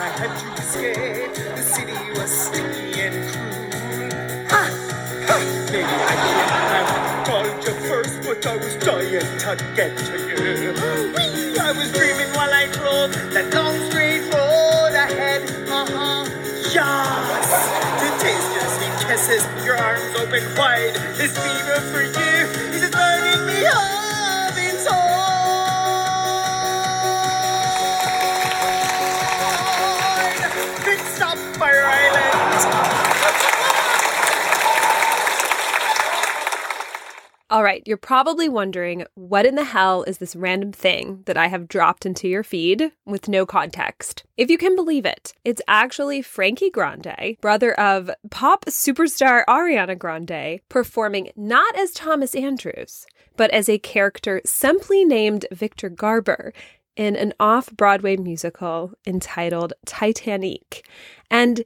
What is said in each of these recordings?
I had to escape. The city was dying to get to you. I was dreaming open wide. This fever for you All right, you're probably wondering what in the hell is this random thing that I have dropped into your feed with no context? If you can believe it, it's actually Frankie Grande, brother of pop superstar Ariana Grande, performing not as Thomas Andrews, but as a character simply named Victor Garber in an off Broadway musical entitled Titanique. And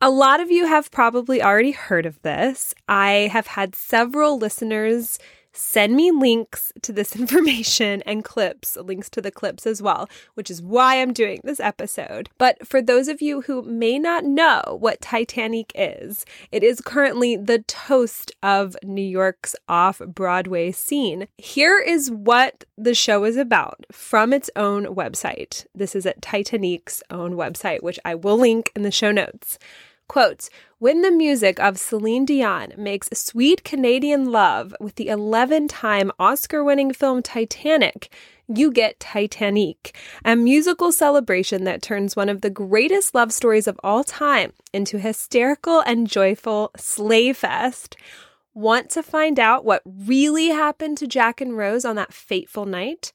a lot of you have probably already heard of this. I have had several listeners send me links to this information and clips, links to the clips as well, which is why I'm doing this episode. But for those of you who may not know what Titanic is, it is currently the toast of New York's off Broadway scene. Here is what the show is about from its own website. This is at Titanic's own website, which I will link in the show notes. Quote, when the music of Celine Dion makes sweet Canadian love with the 11 time Oscar winning film Titanic, you get Titanique, a musical celebration that turns one of the greatest love stories of all time into hysterical and joyful slay fest. Want to find out what really happened to Jack and Rose on that fateful night?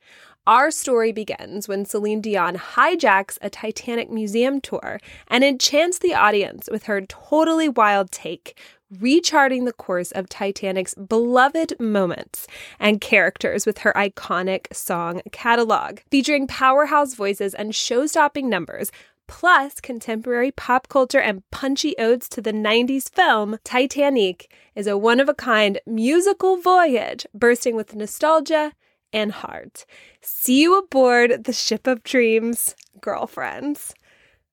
Our story begins when Celine Dion hijacks a Titanic museum tour and enchants the audience with her totally wild take, recharting the course of Titanic's beloved moments and characters with her iconic song catalog. Featuring powerhouse voices and show stopping numbers, plus contemporary pop culture and punchy odes to the 90s film, Titanic is a one of a kind musical voyage bursting with nostalgia and heart. See you aboard the ship of dreams, girlfriends.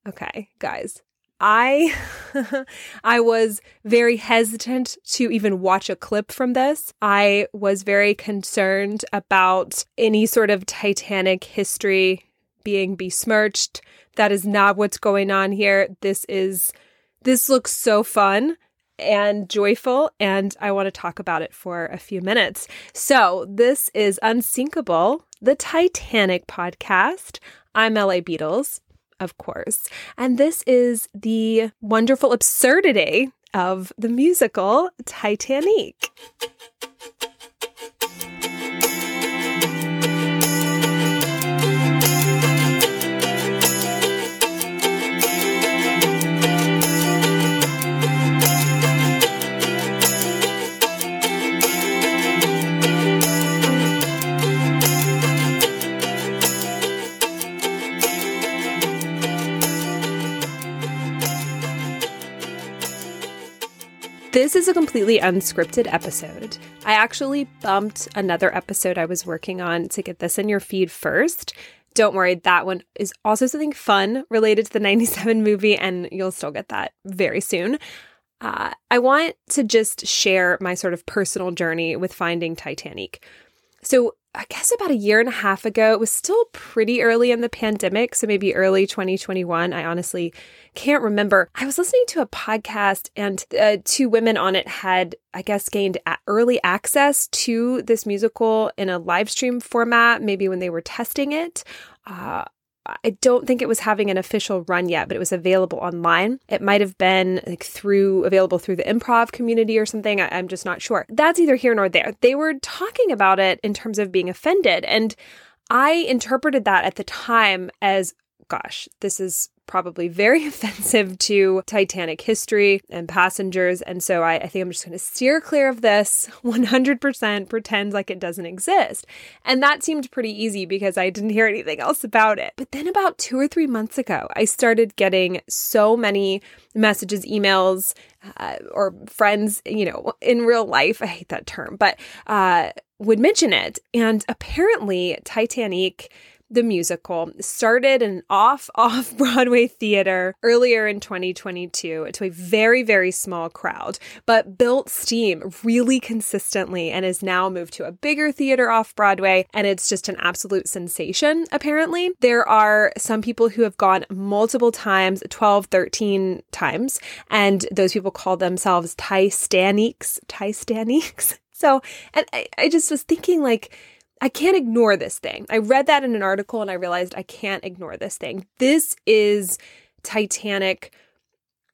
Okay, guys. I I was very hesitant to even watch a clip from this. I was very concerned about any sort of Titanic history being besmirched. That is not what's going on here. This is this looks so fun and joyful, and I want to talk about it for a few minutes. So, this is Unsinkable, the Titanic podcast. I'm LA Beatles, of course, and this is the wonderful absurdity of the musical Titanique. This is a completely unscripted episode. I actually bumped another episode I was working on to get this in your feed first. Don't worry, that one is also something fun related to the 97 movie, and you'll still get that very soon. Uh, I want to just share my sort of personal journey with finding Titanic. So, I guess about a year and a half ago, it was still pretty early in the pandemic. So maybe early 2021. I honestly can't remember. I was listening to a podcast and uh, two women on it had, I guess, gained early access to this musical in a live stream format, maybe when they were testing it. Uh, I don't think it was having an official run yet, but it was available online. It might have been like through available through the improv community or something. I, am just not sure. That's either here nor there. They were talking about it in terms of being offended. And I interpreted that at the time as, gosh, this is probably very offensive to Titanic history and passengers. And so I, I think I'm just going to steer clear of this 100%, pretend like it doesn't exist. And that seemed pretty easy because I didn't hear anything else about it. But then about two or three months ago, I started getting so many messages, emails, uh, or friends, you know, in real life. I hate that term, but uh, would mention it. And apparently, Titanic the musical started an off off Broadway theater earlier in 2022 to a very, very small crowd, but built steam really consistently and has now moved to a bigger theater off Broadway. And it's just an absolute sensation, apparently. There are some people who have gone multiple times 12, 13 times, and those people call themselves Titanics. Titanics. So, and I, I just was thinking, like, I can't ignore this thing. I read that in an article and I realized I can't ignore this thing. This is Titanic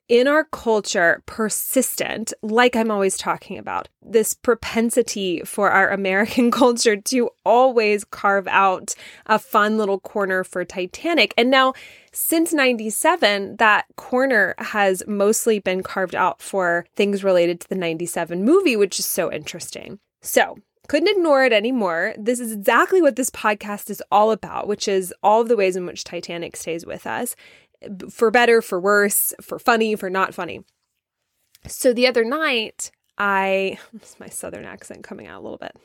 in our culture persistent, like I'm always talking about, this propensity for our American culture to always carve out a fun little corner for Titanic. And now, since 97, that corner has mostly been carved out for things related to the 97 movie, which is so interesting. So, couldn't ignore it anymore. This is exactly what this podcast is all about, which is all of the ways in which Titanic stays with us for better, for worse, for funny, for not funny. So the other night, I, my southern accent coming out a little bit.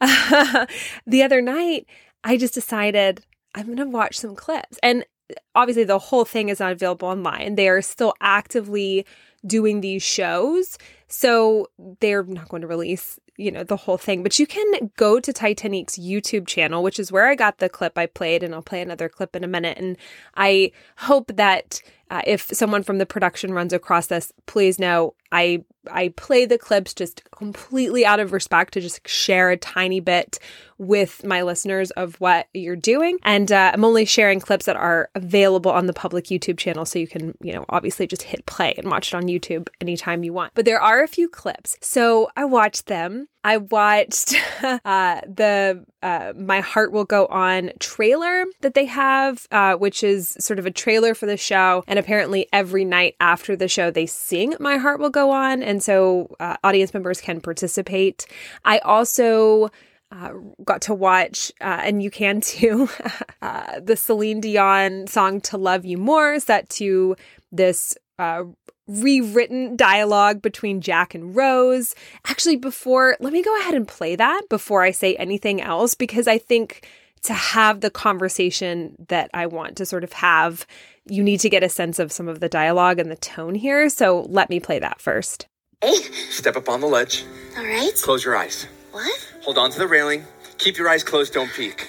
the other night, I just decided I'm going to watch some clips. And uh, obviously, the whole thing is not available online. They are still actively doing these shows. So they're not going to release you know, the whole thing. But you can go to Titanic's YouTube channel, which is where I got the clip I played, and I'll play another clip in a minute. And I hope that uh, if someone from the production runs across this, please know I I play the clips just completely out of respect to just share a tiny bit with my listeners of what you're doing. And uh, I'm only sharing clips that are available on the public YouTube channel, so you can you know obviously just hit play and watch it on YouTube anytime you want. But there are a few clips, so I watched them. I watched uh, the uh, My Heart Will Go On trailer that they have, uh, which is sort of a trailer for the show. And apparently, every night after the show, they sing My Heart Will Go On. And so uh, audience members can participate. I also uh, got to watch, uh, and you can too, uh, the Celine Dion song To Love You More, set to this uh, rewritten dialogue between Jack and Rose. Actually, before, let me go ahead and play that before I say anything else, because I think to have the conversation that I want to sort of have, you need to get a sense of some of the dialogue and the tone here. So let me play that first. Hey, Step up on the ledge. all right. Close your eyes. What? Hold on to the railing. Keep your eyes closed. Don't peek.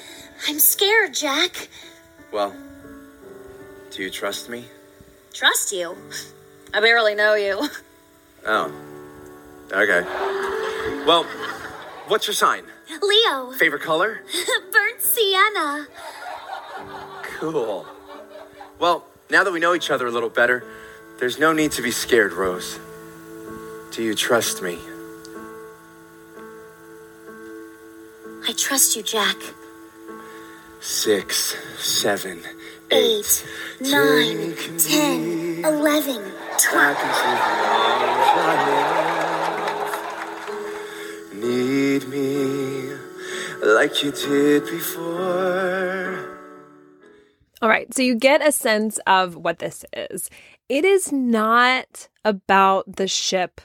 I'm scared, Jack. Well, do you trust me? Trust you? I barely know you. Oh. Okay. Well, what's your sign? Leo. Favorite color? Burnt sienna. Cool. Well, now that we know each other a little better, there's no need to be scared, Rose. Do you trust me? I trust you, Jack. Six, seven, Eight, eight, nine, can ten, be- eleven, I Need me like you did before. All right, so you get a sense of what this is. It is not about the ship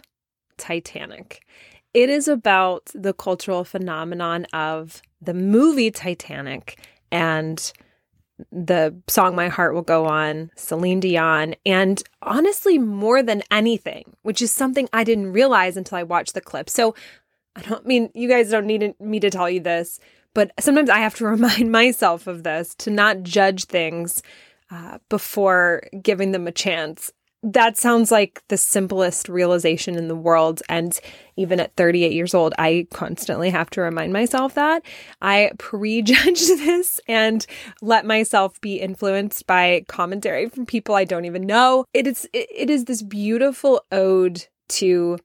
Titanic. It is about the cultural phenomenon of the movie Titanic and the song My Heart Will Go On, Celine Dion, and honestly, more than anything, which is something I didn't realize until I watched the clip. So I don't mean you guys don't need me to tell you this, but sometimes I have to remind myself of this to not judge things uh, before giving them a chance. That sounds like the simplest realization in the world. And even at 38 years old, I constantly have to remind myself that. I prejudge this and let myself be influenced by commentary from people I don't even know. It is, it, is this beautiful ode to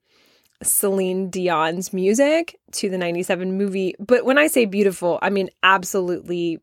Celine Dion's music to the 97 movie. But when I say beautiful, I mean absolutely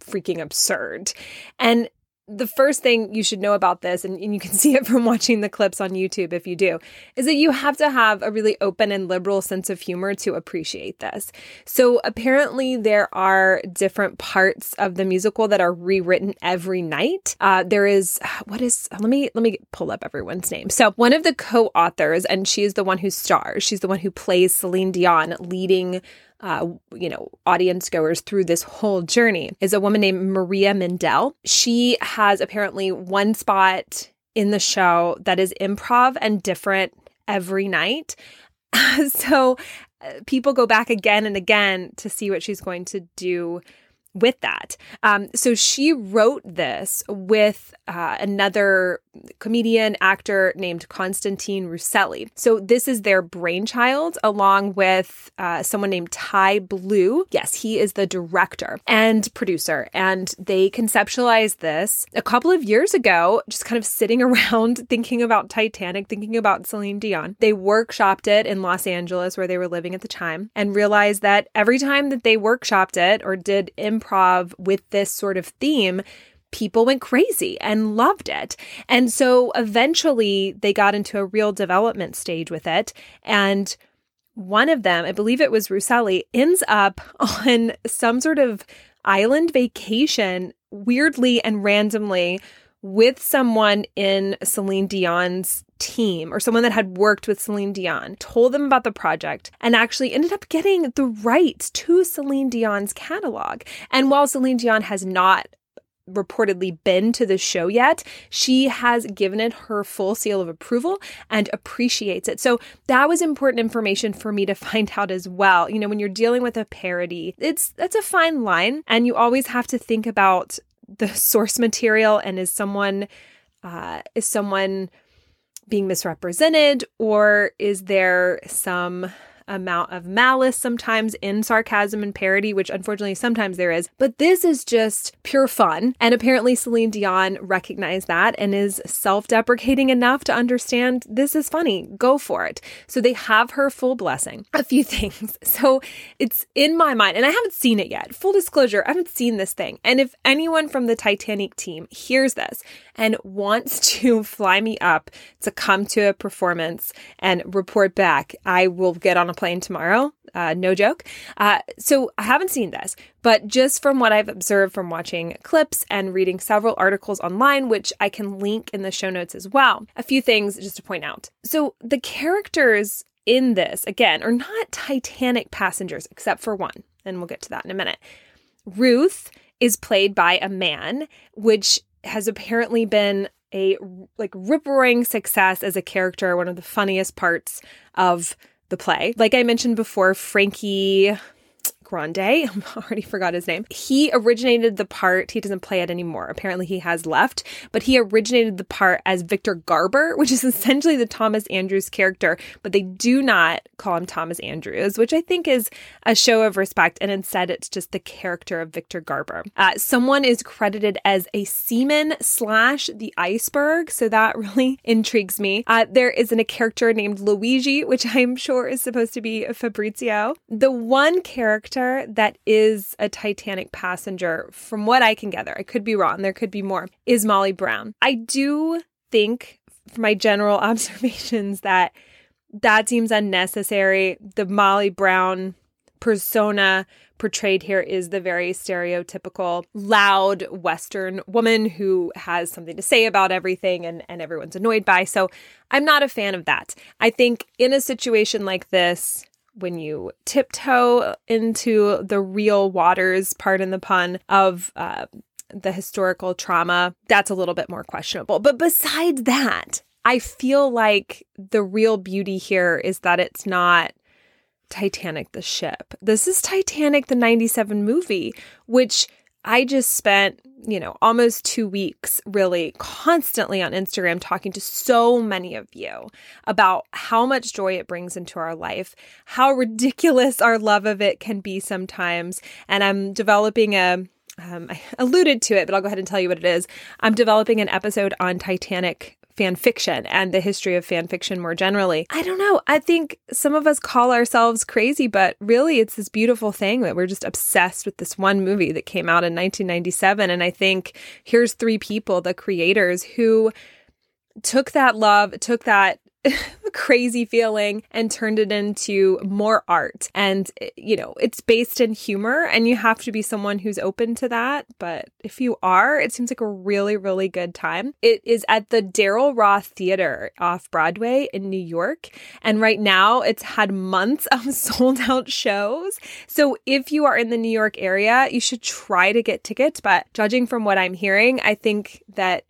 freaking absurd. And the first thing you should know about this, and, and, you can see it from watching the clips on YouTube if you do, is that you have to have a really open and liberal sense of humor to appreciate this. So apparently, there are different parts of the musical that are rewritten every night. Uh, there is what is let me let me pull up everyone's name. So one of the co-authors, and she is the one who stars. She's the one who plays Celine Dion, leading uh, you know, audience goers through this whole journey is a woman named Marla Mindelle. She has apparently one spot in the show that is improv and different every night. so uh, people go back again and again to see what she's going to do with that. Um, so she wrote this with uh, another comedian actor named Constantine Rousouli. So this is their brainchild, along with uh, someone named Tye Blue. Yes, he is the director and producer, and they conceptualized this a couple of years ago, just kind of sitting around thinking about Titanic, thinking about Celine Dion. They workshopped it in Los Angeles, where they were living at the time, and realized that every time that they workshopped it or did improv with this sort of theme, people went crazy and loved it. And so eventually they got into a real development stage with it. And one of them, I believe it was Rousouli, ends up on some sort of island vacation, weirdly and randomly, with someone in Celine Dion's team or someone that had worked with Celine Dion, told them about the project, and actually ended up getting the rights to Celine Dion's catalog. And while Celine Dion has not reportedly been to the show yet, she has given it her full seal of approval and appreciates it. So that was important information for me to find out as well. You know, when you're dealing with a parody, it's that's a fine line and you always have to think about the source material and is someone uh, is someone being misrepresented or is there some amount of malice sometimes in sarcasm and parody, which unfortunately sometimes there is. But this is just pure fun. And apparently Celine Dion recognized that and is self deprecating enough to understand this is funny. Go for it. So they have her full blessing. A few things. So it's in my mind, and I haven't seen it yet. Full disclosure, I haven't seen this thing. And if anyone from the Titanic team hears this and wants to fly me up to come to a performance and report back, I will get on a plane tomorrow. Uh, no joke. Uh, so I haven't seen this, but just from what I've observed from watching clips and reading several articles online, which I can link in the show notes as well, a few things just to point out. So the characters in this, again, are not Titanic passengers, except for one. And we'll get to that in a minute. Ruth is played by a man, which has apparently been a like rip roaring success as a character, one of the funniest parts of the play. Like I mentioned before, Frankie Grande, I already forgot his name. He originated the part, he doesn't play it anymore. Apparently he has left, but he originated the part as Victor Garber, which is essentially the Thomas Andrews character, but they do not call him Thomas Andrews, which I think is a show of respect. And instead, it's just the character of Victor Garber. Uh, someone is credited as a seaman slash the iceberg, so that really intrigues me. Uh, there isn't a character named Luigi, which I'm sure is supposed to be Fabrizio. The one character character that is a Titanic passenger, from what I can gather, I could be wrong, there could be more, is Molly Brown. I do think, from my general observations, that that seems unnecessary. The Molly Brown persona portrayed here is the very stereotypical loud western woman who has something to say about everything and, and everyone's annoyed by so i'm not a fan of that i think in a situation like this when you tiptoe into the real waters, pardon the pun, of uh, the historical trauma, that's a little bit more questionable. But besides that, I feel like the real beauty here is that it's not Titanic the ship. This is Titanic the 97 movie, which I just spent, you know, almost two weeks really constantly on Instagram talking to so many of you about how much joy it brings into our life, how ridiculous our love of it can be sometimes. And I'm developing a um, I alluded to it, but I'll go ahead and tell you what it is. I'm developing an episode on Titanic fan fiction and the history of fan fiction more generally. I don't know. I think some of us call ourselves crazy, but really it's this beautiful thing that we're just obsessed with this one movie that came out in 1997. And I think here's three people, the creators, who took that love, took that crazy feeling and turned it into more art. And, you know, it's based in humor and you have to be someone who's open to that. But if you are, it seems like a really, really good time. It is at the Daryl Roth Theater off Broadway in New York. And right now it's had months of sold out shows. So if you are in the New York area, you should try to get tickets. But judging from what I'm hearing, I think that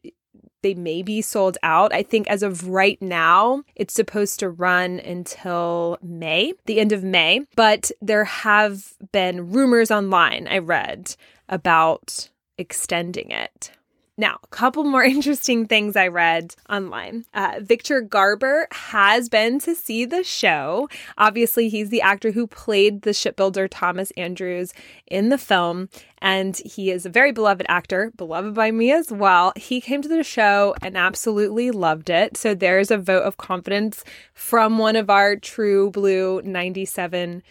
they may be sold out. I think as of right now, it's supposed to run until May, the end of May, but there have been rumors online I read about extending it. Now, a couple more interesting things I read online. Uh, Victor Garber has been to see the show. Obviously, he's the actor who played the shipbuilder Thomas Andrews in the film, and he is a very beloved actor, beloved by me as well. He came to the show and absolutely loved it. So there's a vote of confidence from one of our true blue 97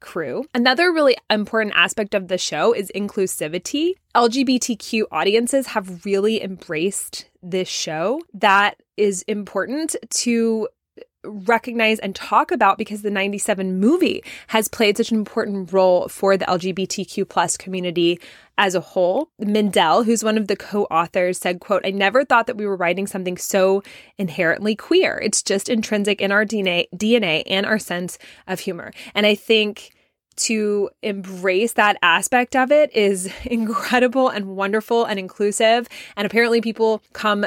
crew. Another really important aspect of the show is inclusivity. LGBTQ audiences have really embraced this show. That is important to recognize and talk about because the 97 movie has played such an important role for the LGBTQ plus community as a whole. Mindelle, who's one of the co-authors, said, quote, I never thought that we were writing something so inherently queer. It's just intrinsic in our DNA, DNA and our sense of humor. And I think to embrace that aspect of it is incredible and wonderful and inclusive. And apparently, people come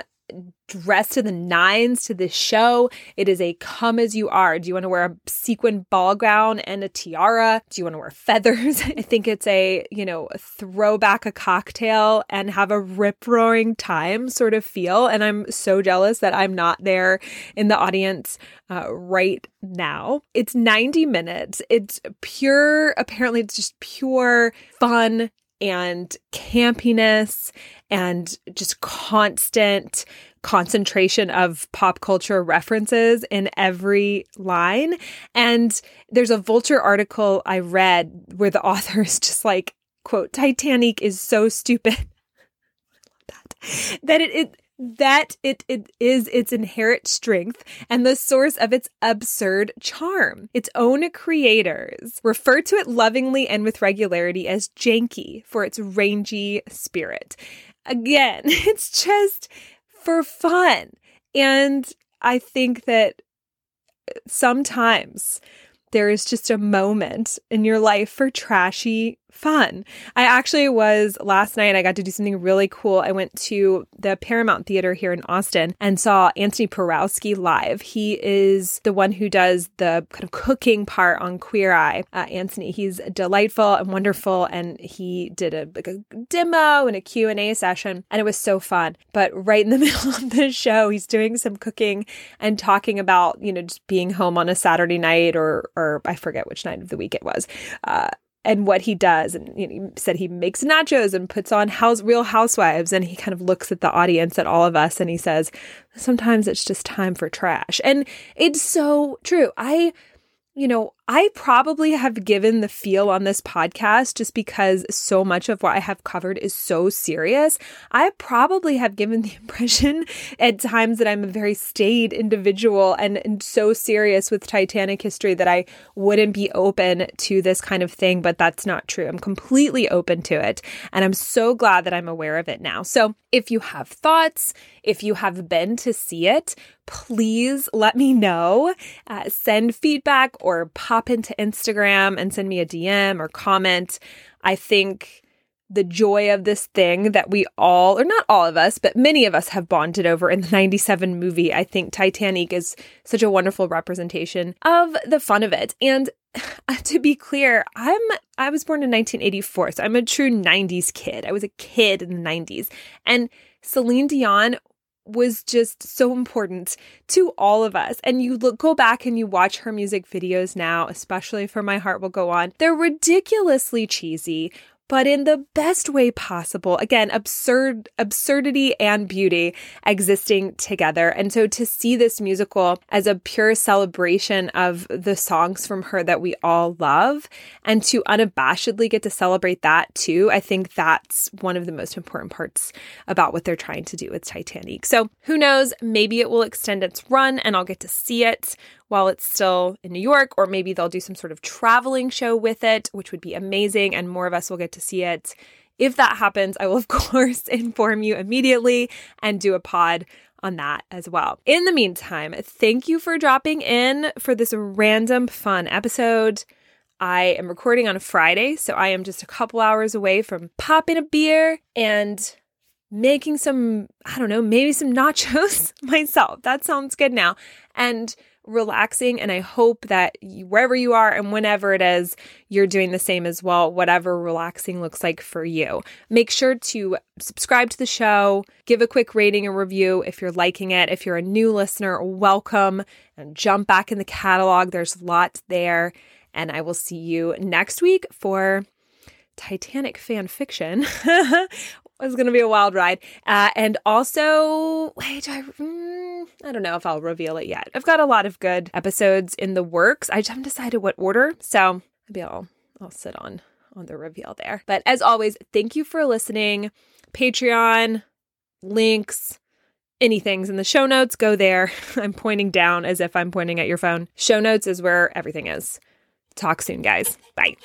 dressed to the nines to this show. It is a come as you are. Do you want to wear a sequin ball gown and a tiara? Do you want to wear feathers? I think it's a, you know, throw back a cocktail and have a rip roaring time sort of feel. And I'm so jealous that I'm not there in the audience uh, right now. It's 90 minutes. It's pure, apparently, it's just pure fun and campiness and just constant concentration of pop culture references in every line. And there's a Vulture article I read where the author is just like, quote, Titanic is so stupid. that. That it, it that it, it is its inherent strength and the source of its absurd charm. Its own creators refer to it lovingly and with regularity as janky for its rangy spirit. Again, it's just for fun. And I think that uh, sometimes there is just a moment in your life for trashy fun. I actually was last night, I got to do something really cool. I went to the Paramount Theater here in Austin and saw Antoni Porowski live. He is the one who does the kind of cooking part on Queer Eye. Uh, Antoni, he's delightful and wonderful, and he did a, like a demo and a Q&A session, and it was so fun. But right in the middle of the show, he's doing some cooking and talking about, you know, just being home on a Saturday night or, or I forget which night of the week it was. Uh, and what he does. And you know, he said he makes nachos and puts on house real housewives. And he kind of looks at the audience, at all of us, and he says, sometimes it's just time for trash. And it's so true. I, you know, I probably have given the feel on this podcast just because so much of what I have covered is so serious. I probably have given the impression at times that I'm a very staid individual and, and so serious with Titanic history that I wouldn't be open to this kind of thing, but that's not true. I'm completely open to it. And I'm so glad that I'm aware of it now. So if you have thoughts, if you have been to see it, please let me know. Uh, send feedback or pop pop into Instagram and send me a DM or comment. I think the joy of this thing that we all, or not all of us, but many of us have bonded over in the 97 movie. I think Titanic is such a wonderful representation of the fun of it. And to be clear, I'm I was born in 1984, so I'm a true 90s kid. I was a kid in the 90s. And Celine Dion was just so important to all of us. And you look go back and you watch her music videos now, especially for My Heart Will Go On. They're ridiculously cheesy, but in the best way possible. Again, absurd, absurdity and beauty existing together. And so to see this musical as a pure celebration of the songs from her that we all love and to unabashedly get to celebrate that too, I think that's one of the most important parts about what they're trying to do with Titanic. So who knows? Maybe it will extend its run and I'll get to see it while it's still in New York, or maybe they'll do some sort of traveling show with it, which would be amazing, and more of us will get to see it. If that happens, I will, of course, inform you immediately and do a pod on that as well. In the meantime, thank you for dropping in for this random fun episode. I am recording on a Friday, so I am just a couple hours away from popping a beer and making some, I don't know, maybe some nachos myself. That sounds good now. And relaxing. And I hope that wherever you are and whenever it is, you're doing the same as well, whatever relaxing looks like for you. Make sure to subscribe to the show, give a quick rating and review if you're liking it. If you're a new listener, welcome and jump back in the catalog. There's lots there. And I will see you next week for Titanic fan fiction. it's going to be a wild ride. Uh, and also, wait, I, mm, I don't know if I'll reveal it yet. I've got a lot of good episodes in the works. I just haven't decided what order. So maybe I'll, I'll sit on, on the reveal there. But as always, thank you for listening. Patreon, links, anything's in the show notes. Go there. I'm pointing down as if I'm pointing at your phone. Show notes is where everything is. Talk soon, guys. Bye.